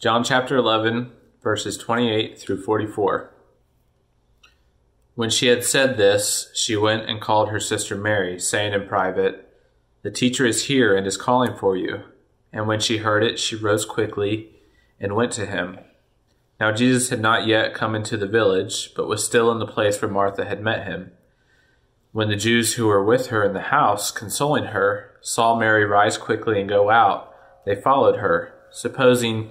John chapter 11, verses 28 through 44. When she had said this, she went and called her sister Mary, saying in private, The teacher is here and is calling for you. And when she heard it, she rose quickly and went to him. Now Jesus had not yet come into the village, but was still in the place where Martha had met him. When the Jews who were with her in the house, consoling her, saw Mary rise quickly and go out, they followed her, supposing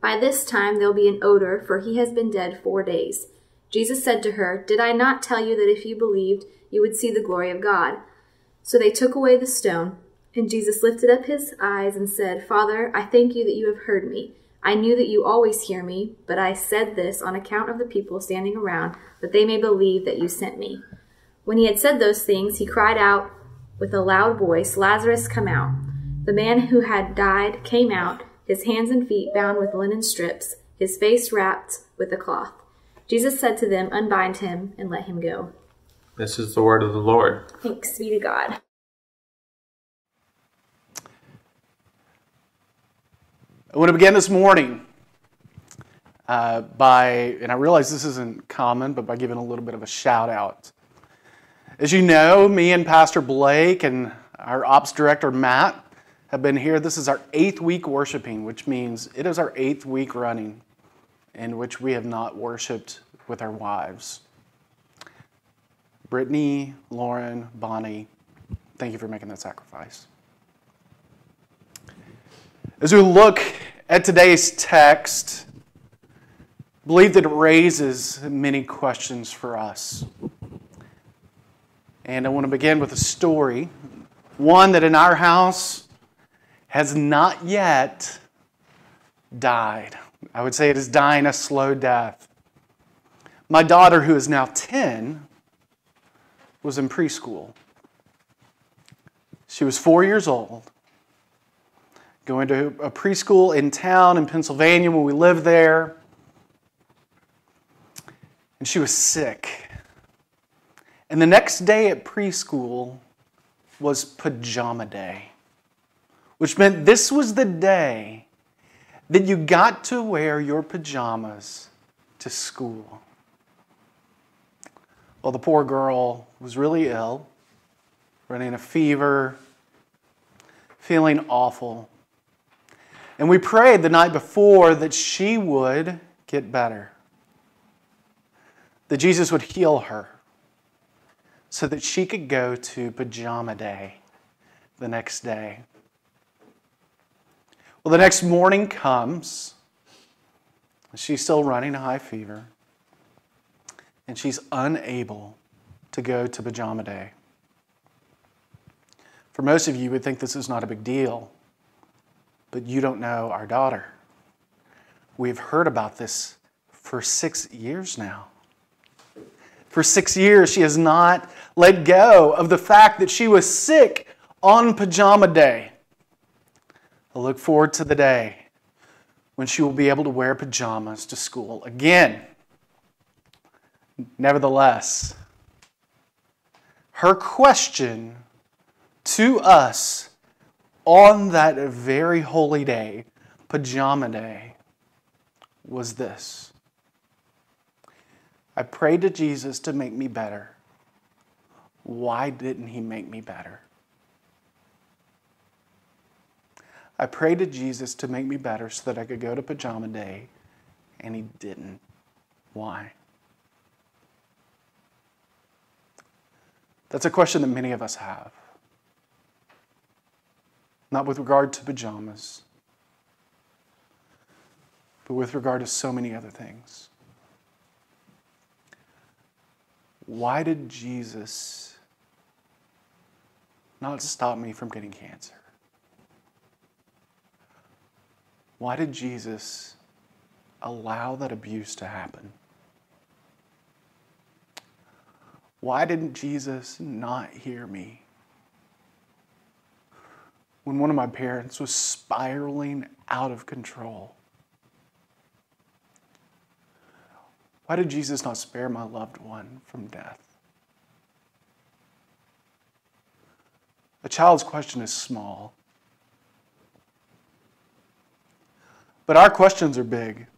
by this time there'll be an odor, for he has been dead four days. Jesus said to her, Did I not tell you that if you believed, you would see the glory of God? So they took away the stone. And Jesus lifted up his eyes and said, Father, I thank you that you have heard me. I knew that you always hear me, but I said this on account of the people standing around, that they may believe that you sent me. When he had said those things, he cried out with a loud voice, Lazarus, come out. The man who had died came out, his hands and feet bound with linen strips, his face wrapped with a cloth. Jesus said to them, Unbind him and let him go. This is the word of the Lord. Thanks be to God. I want to begin this morning uh, by, and I realize this isn't common, but by giving a little bit of a shout out. As you know, me and Pastor Blake and our ops director Matt have been here. This is our eighth week worshiping, which means it is our eighth week running in which we have not worshiped with our wives. Brittany, Lauren, Bonnie, thank you for making that sacrifice. As we look at today's text, I believe that it raises many questions for us. And I want to begin with a story, one that in our house has not yet died. I would say it is dying a slow death. My daughter, who is now 10, was in preschool. She was four years old going to a preschool in town in Pennsylvania when we lived there. And she was sick. And the next day at preschool was pajama day, which meant this was the day that you got to wear your pajamas to school. Well, the poor girl was really ill, running a fever, feeling awful. And we prayed the night before that she would get better, that Jesus would heal her so that she could go to pajama day the next day. Well, the next morning comes. She's still running a high fever, and she's unable to go to pajama day. For most of you, you would think this is not a big deal but you don't know our daughter. We've heard about this for six years now. For six years, she has not let go of the fact that she was sick on pajama day. I look forward to the day when she will be able to wear pajamas to school again. Nevertheless, her question to us on that very holy day, pajama day, was this I prayed to Jesus to make me better. Why didn't he make me better? I prayed to Jesus to make me better so that I could go to pajama day, and he didn't. Why? That's a question that many of us have. Not with regard to pajamas, but with regard to so many other things. Why did Jesus not stop me from getting cancer? Why did Jesus allow that abuse to happen? Why didn't Jesus not hear me? When one of my parents was spiraling out of control. Why did Jesus not spare my loved one from death? A child's question is small, but our questions are big.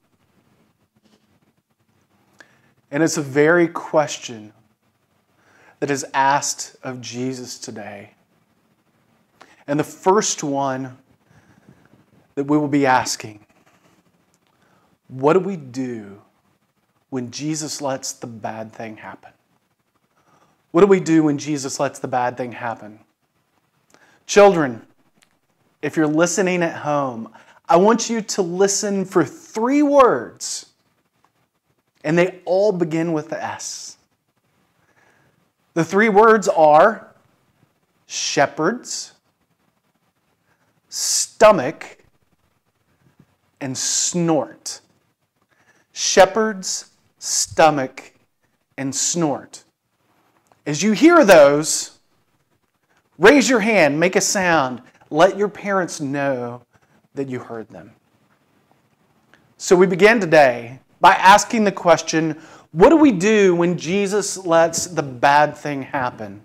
And it's a very question that is asked of Jesus today. And the first one that we will be asking what do we do when Jesus lets the bad thing happen? What do we do when Jesus lets the bad thing happen? Children, if you're listening at home, I want you to listen for three words, and they all begin with the S. The three words are shepherds, stomach, and snort. Shepherds, stomach, and snort. As you hear those, raise your hand, make a sound, let your parents know that you heard them. So we begin today by asking the question what do we do when Jesus lets the bad thing happen?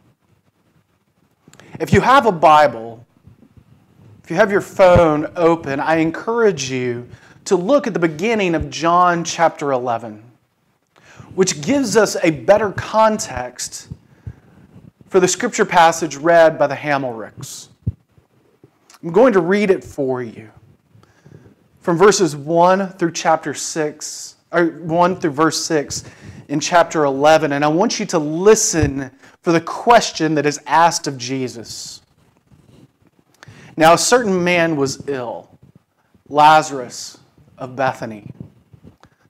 If you have a Bible, if you have your phone open, I encourage you to look at the beginning of John chapter 11, which gives us a better context for the scripture passage read by the Hammelricks. I'm going to read it for you from verses 1 through chapter 6 or 1 through verse 6 in chapter 11. And I want you to listen for the question that is asked of Jesus. Now, a certain man was ill, Lazarus of Bethany,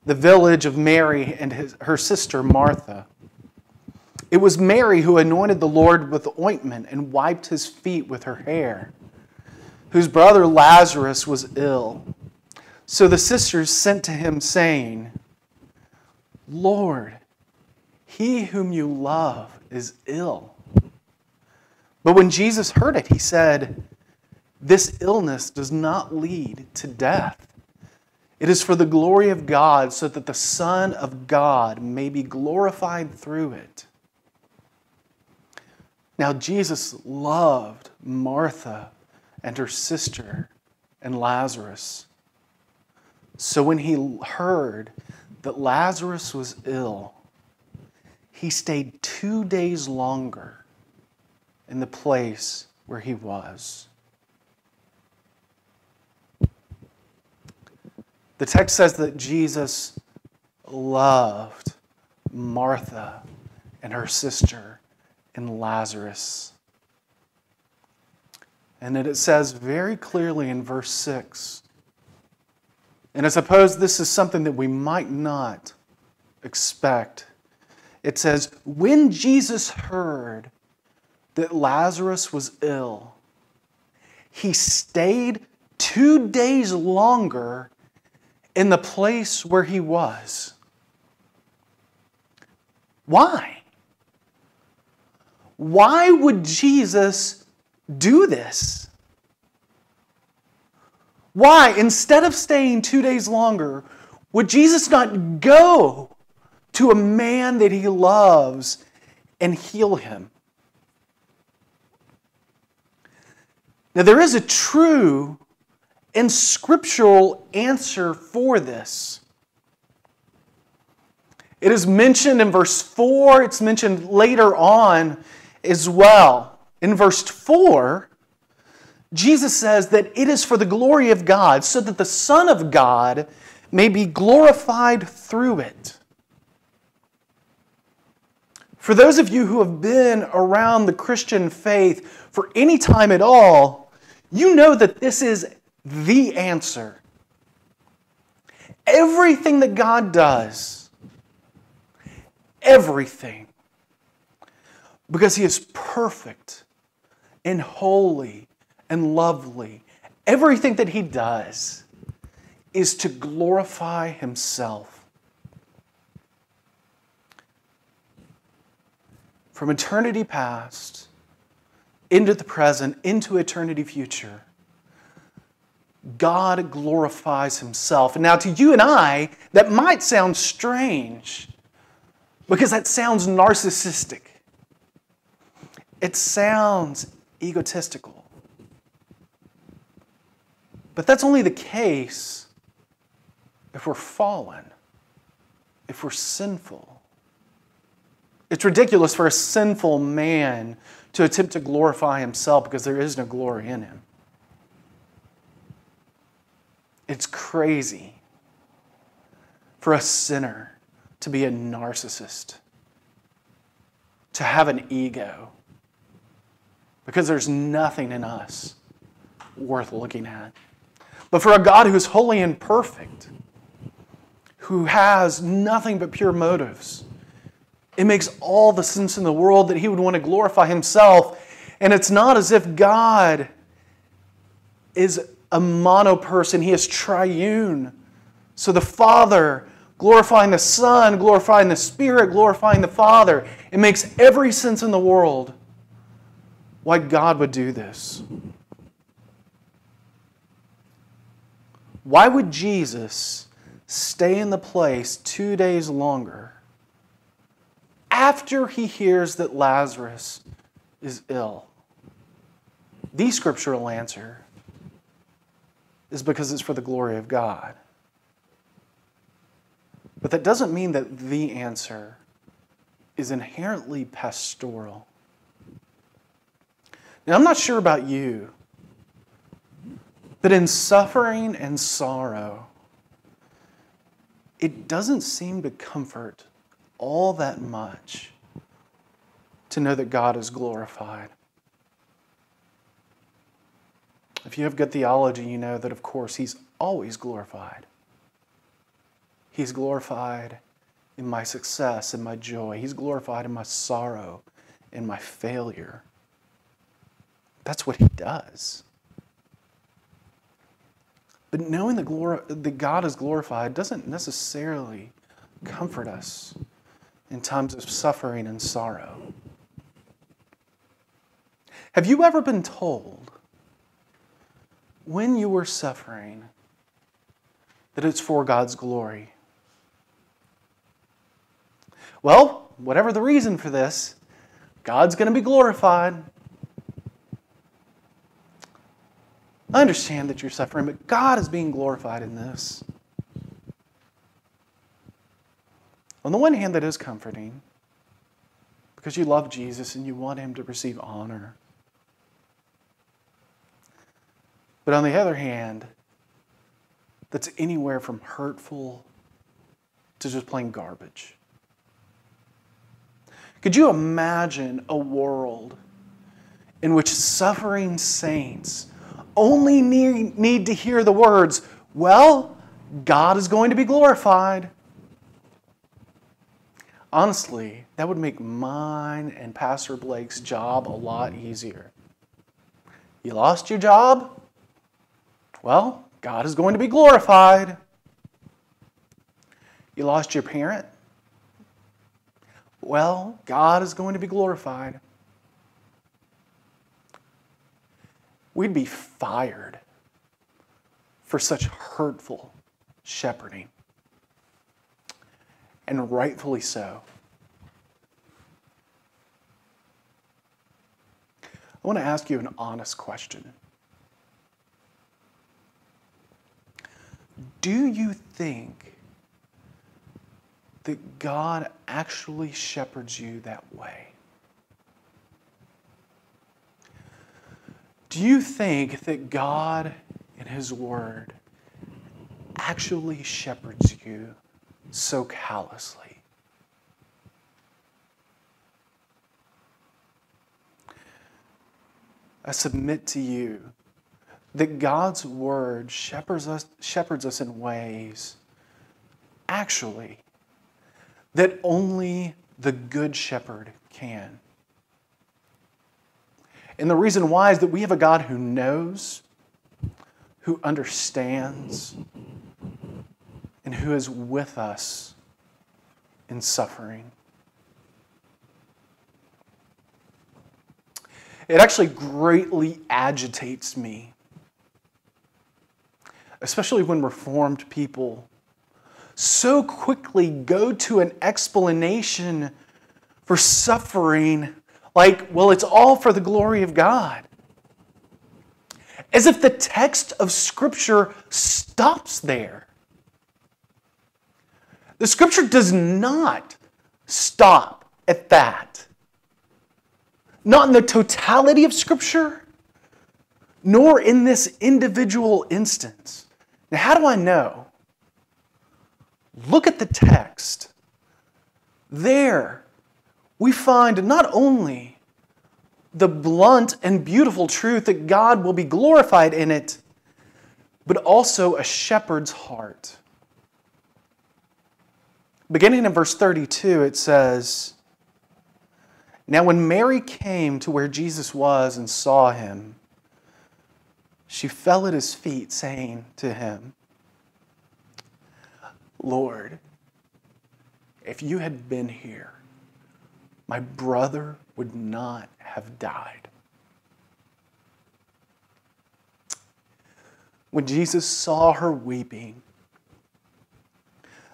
the village of Mary and his, her sister Martha. It was Mary who anointed the Lord with ointment and wiped his feet with her hair, whose brother Lazarus was ill. So the sisters sent to him, saying, Lord, he whom you love is ill. But when Jesus heard it, he said, This illness does not lead to death. It is for the glory of God, so that the Son of God may be glorified through it. Now, Jesus loved Martha and her sister and Lazarus. So when he heard that Lazarus was ill, he stayed two days longer in the place where he was. The text says that Jesus loved Martha and her sister and Lazarus. And that it says very clearly in verse 6 and I suppose this is something that we might not expect. It says, When Jesus heard that Lazarus was ill, he stayed two days longer in the place where he was. Why? Why would Jesus do this? Why, instead of staying two days longer, would Jesus not go to a man that he loves and heal him? Now, there is a true and scriptural answer for this. It is mentioned in verse 4, it's mentioned later on as well. In verse 4, Jesus says that it is for the glory of God, so that the Son of God may be glorified through it. For those of you who have been around the Christian faith for any time at all, you know that this is the answer. Everything that God does, everything, because He is perfect and holy and lovely, everything that He does is to glorify Himself. From eternity past into the present, into eternity future, God glorifies Himself. And now, to you and I, that might sound strange because that sounds narcissistic. It sounds egotistical. But that's only the case if we're fallen, if we're sinful. It's ridiculous for a sinful man to attempt to glorify himself because there is no glory in him. It's crazy for a sinner to be a narcissist, to have an ego, because there's nothing in us worth looking at. But for a God who's holy and perfect, who has nothing but pure motives, it makes all the sense in the world that he would want to glorify himself. And it's not as if God is a mono person, he is triune. So the Father glorifying the Son, glorifying the Spirit, glorifying the Father. It makes every sense in the world why God would do this. Why would Jesus stay in the place two days longer after he hears that Lazarus is ill? The scriptural answer is because it's for the glory of God. But that doesn't mean that the answer is inherently pastoral. Now, I'm not sure about you, but in suffering and sorrow, it doesn't seem to comfort all that much to know that God is glorified. If you have good theology, you know that, of course, He's always glorified. He's glorified in my success and my joy, He's glorified in my sorrow and my failure. That's what He does. But knowing that, that God is glorified doesn't necessarily comfort us in times of suffering and sorrow. Have you ever been told when you were suffering that it's for God's glory? Well, whatever the reason for this, God's going to be glorified. I understand that you're suffering, but God is being glorified in this. On the one hand, that is comforting because you love Jesus and you want him to receive honor. But on the other hand, that's anywhere from hurtful to just plain garbage. Could you imagine a world in which suffering saints only need, need to hear the words, well, God is going to be glorified? Honestly, that would make mine and Pastor Blake's job a lot easier. You lost your job? Well, God is going to be glorified. You lost your parent? Well, God is going to be glorified. We'd be fired for such hurtful shepherding. And rightfully so. I want to ask you an honest question. Do you think that God actually shepherds you that way? Do you think that God in His Word actually shepherds you so callously? I submit to you that God's Word shepherds us, shepherds us in ways, actually, that only the Good Shepherd can. And the reason why is that we have a God who knows, who understands, and who is with us in suffering. It actually greatly agitates me, especially when Reformed people so quickly go to an explanation for suffering like, well, it's all for the glory of God. As if the text of Scripture stops there. The Scripture does not stop at that. Not in the totality of Scripture, nor in this individual instance. Now, how do I know? Look at the text. There, we find not only the blunt and beautiful truth that God will be glorified in it, but also a shepherd's heart. Beginning in verse 32, it says, Now when Mary came to where Jesus was and saw him, she fell at his feet, saying to him, Lord, if you had been here, my brother would not have died. When Jesus saw her weeping,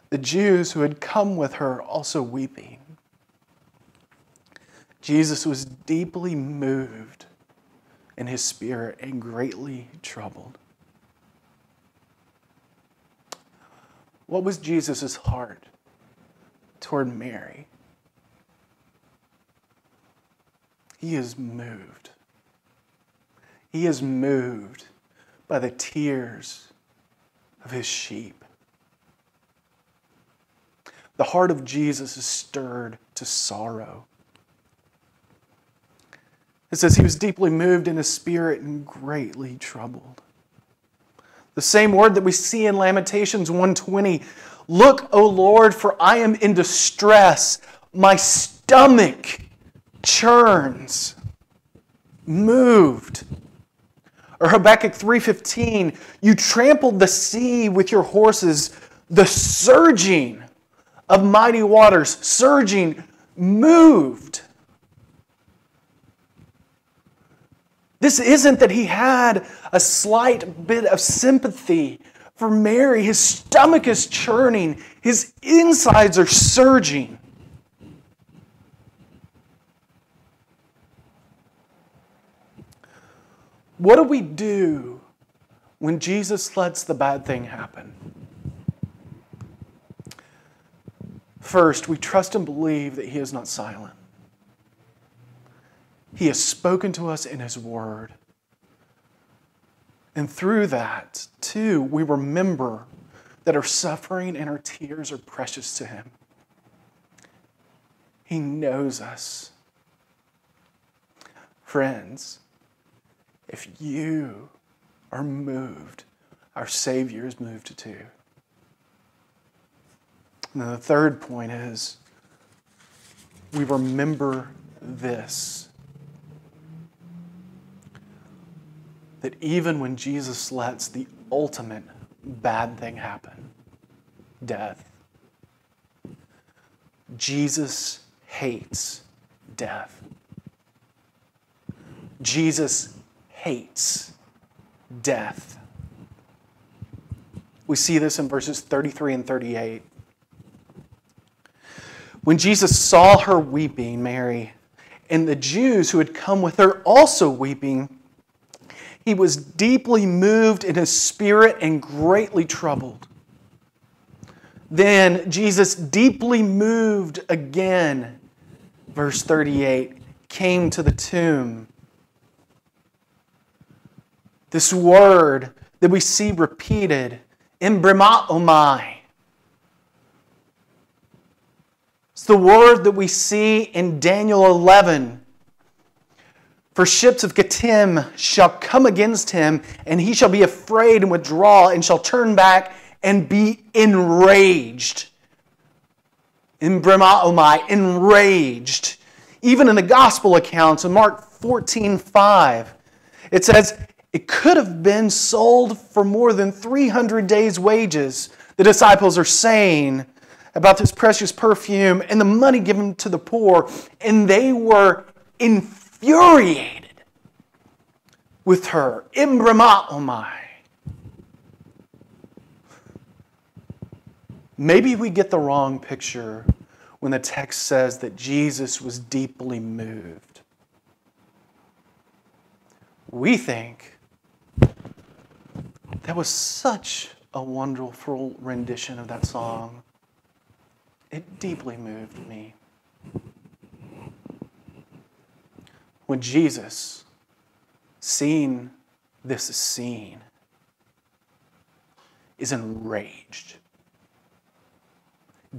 the Jews who had come with her also weeping, Jesus was deeply moved in his spirit and greatly troubled. What was Jesus' heart toward Mary? He is moved. He is moved by the tears of his sheep. The heart of Jesus is stirred to sorrow. It says he was deeply moved in his spirit and greatly troubled. The same word that we see in Lamentations 120 Look, O Lord, for I am in distress. My stomach churns, moved. Or Habakkuk 3:15, you trampled the sea with your horses, the surging of mighty waters, surging, moved. This isn't that he had a slight bit of sympathy for Mary. His stomach is churning, his insides are surging. What do we do when Jesus lets the bad thing happen? First, we trust and believe that He is not silent. He has spoken to us in His Word. And through that, too, we remember that our suffering and our tears are precious to Him. He knows us. Friends, if you are moved, our Savior is moved too. And then the third point is we remember this that even when Jesus lets the ultimate bad thing happen, death, Jesus hates death. Jesus hates death. We see this in verses 33 and 38. When Jesus saw her weeping, Mary, and the Jews who had come with her also weeping, he was deeply moved in his spirit and greatly troubled. Then Jesus, deeply moved again, verse 38, came to the tomb. This word that we see repeated, embrimaomai. It's the word that we see in Daniel 11 For ships of Kittim shall come against him, and he shall be afraid and withdraw, and shall turn back and be enraged. Embrimaomai, enraged. Even in the gospel accounts, in Mark 14 5, it says, It could have been sold for more than 300 days' wages. The disciples are saying about this precious perfume and the money given to the poor, and they were infuriated with her. Embrimaomai. Maybe we get the wrong picture when the text says that Jesus was deeply moved. We think that was such a wonderful rendition of that song. It deeply moved me. When Jesus, seeing this scene, is enraged.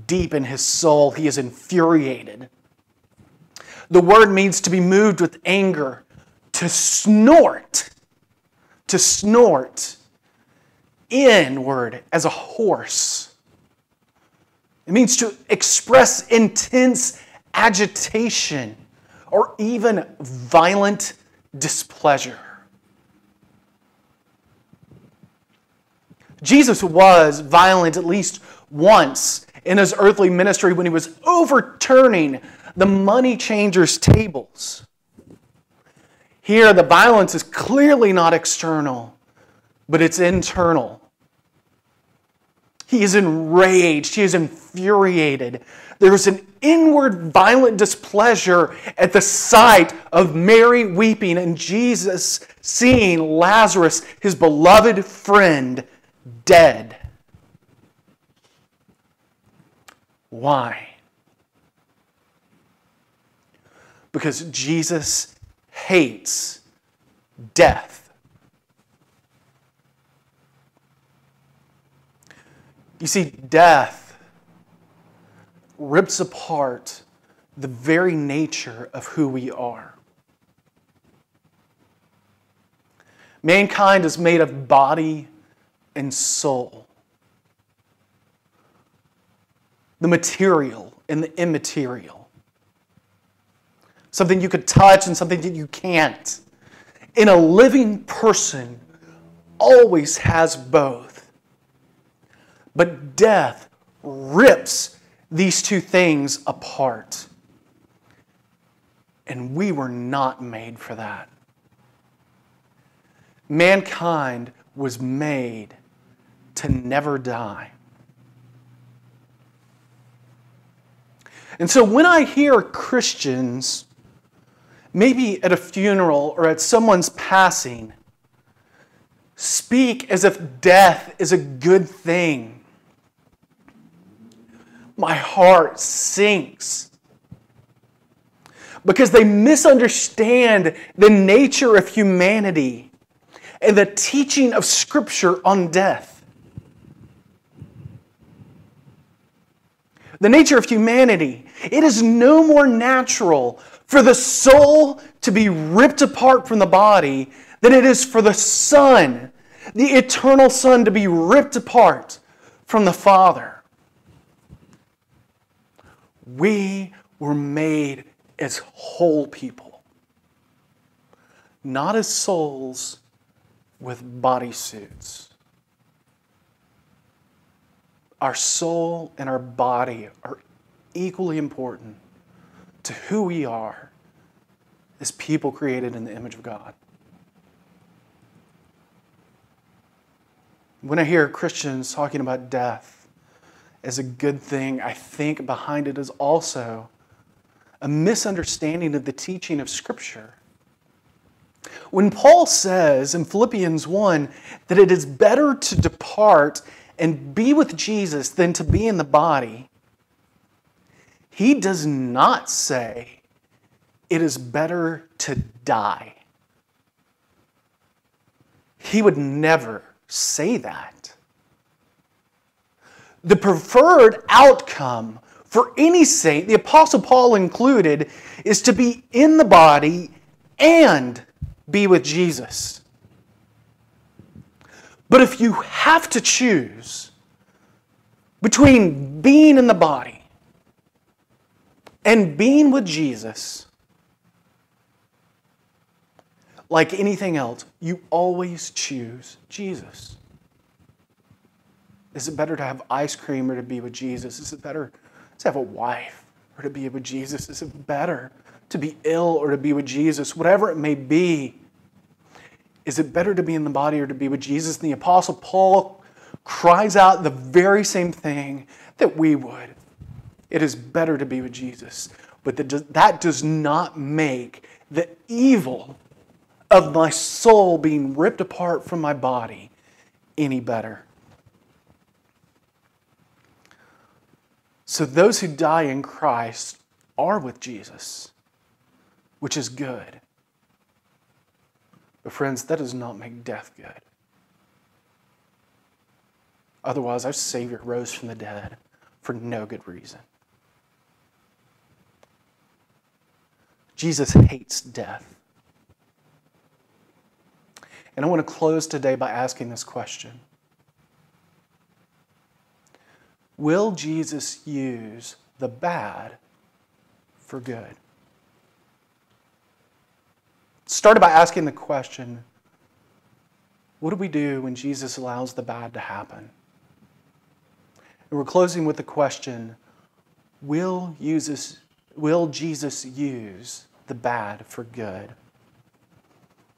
Deep in his soul, he is infuriated. The word means to be moved with anger, to snort, to snort inward as a horse. It means to express intense agitation or even violent displeasure. Jesus was violent at least once in his earthly ministry when he was overturning the money changers' tables. Here, the violence is clearly not external, but it's internal. He is enraged, he is infuriated. There's an inward violent displeasure at the sight of Mary weeping and Jesus seeing Lazarus, his beloved friend, dead. Why? Because Jesus hates death. You see, death rips apart the very nature of who we are. Mankind is made of body and soul. The material and the immaterial. Something you could touch and something that you can't. And a living person always has both. But death rips these two things apart. And we were not made for that. Mankind was made to never die. And so when I hear Christians, maybe at a funeral or at someone's passing, speak as if death is a good thing, my heart sinks. Because they misunderstand the nature of humanity and the teaching of Scripture on death. The nature of humanity, it is no more natural for the soul to be ripped apart from the body than it is for the Son, the eternal Son, to be ripped apart from the Father. We were made as whole people, not as souls with bodysuits. Our soul and our body are equally important to who we are as people created in the image of God. When I hear Christians talking about death as a good thing, I think behind it is also a misunderstanding of the teaching of Scripture. When Paul says in Philippians 1 that it is better to depart and be with Jesus than to be in the body, he does not say it is better to die. He would never say that. The preferred outcome for any saint, the Apostle Paul included, is to be in the body and be with Jesus. But if you have to choose between being in the body and being with Jesus, like anything else, you always choose Jesus. Is it better to have ice cream or to be with Jesus? Is it better to have a wife or to be with Jesus? Is it better to be ill or to be with Jesus? Whatever it may be, is it better to be in the body or to be with Jesus? And the Apostle Paul cries out the very same thing that we would. It is better to be with Jesus. But that does not make the evil of my soul being ripped apart from my body any better. So those who die in Christ are with Jesus, which is good. But, friends, that does not make death good. Otherwise, our Savior rose from the dead for no good reason. Jesus hates death. And I want to close today by asking this question Will Jesus use the bad for good? Started by asking the question what do we do when Jesus allows the bad to happen? And we're closing with the question will, uses, will Jesus use the bad for good?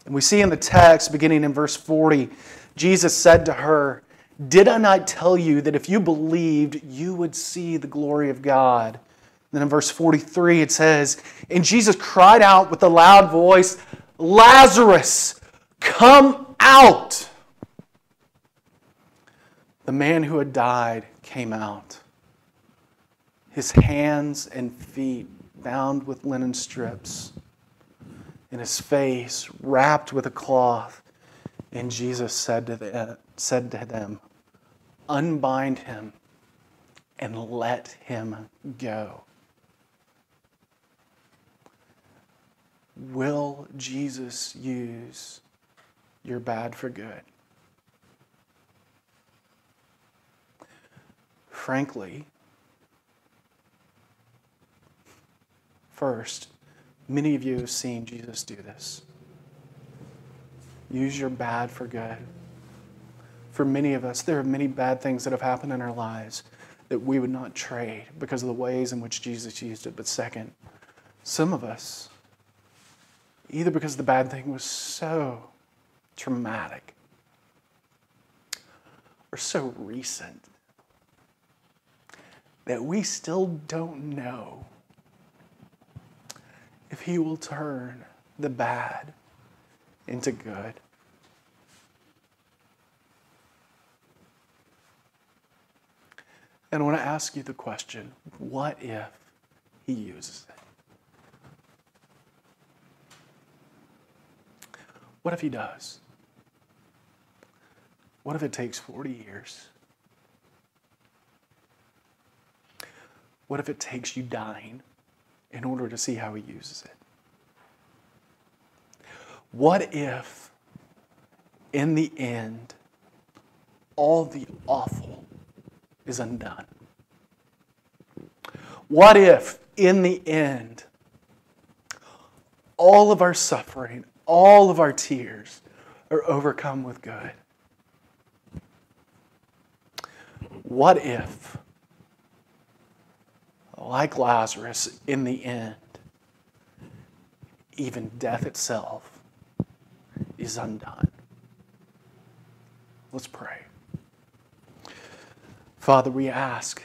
And we see in the text, beginning in verse 40, Jesus said to her, Did I not tell you that if you believed, you would see the glory of God? Then in verse 43, it says, And Jesus cried out with a loud voice, Lazarus, come out. The man who had died came out, his hands and feet bound with linen strips and his face wrapped with a cloth. And Jesus said to, the, said to them, Unbind him and let him go. Will Jesus use your bad for good? Frankly, first, Many of you have seen Jesus do this. Use your bad for good. For many of us, there are many bad things that have happened in our lives that we would not trade because of the ways in which Jesus used it. But second, some of us, either because the bad thing was so traumatic or so recent that we still don't know if He will turn the bad into good. And I want to ask you the question what if He uses it? What if He does? What if it takes 40 years? What if it takes you dying in order to see how he uses it. What if, in the end, all the awful is undone? What if, in the end, all of our suffering, all of our tears are overcome with good? What if like Lazarus, in the end, even death itself is undone. Let's pray. Father, we ask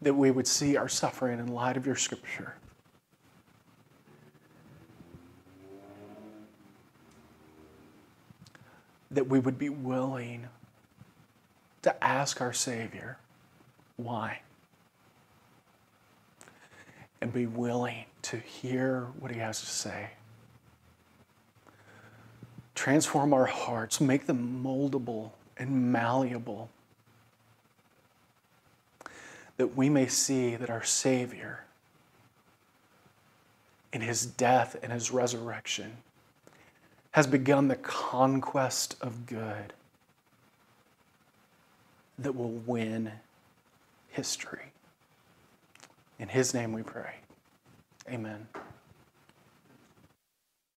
that we would see our suffering in light of your scripture. That we would be willing to ask our Savior, why? And be willing to hear what He has to say. Transform our hearts, make them moldable and malleable, that we may see that our Savior in his death and his resurrection has begun the conquest of good that will win history. In his name we pray. Amen.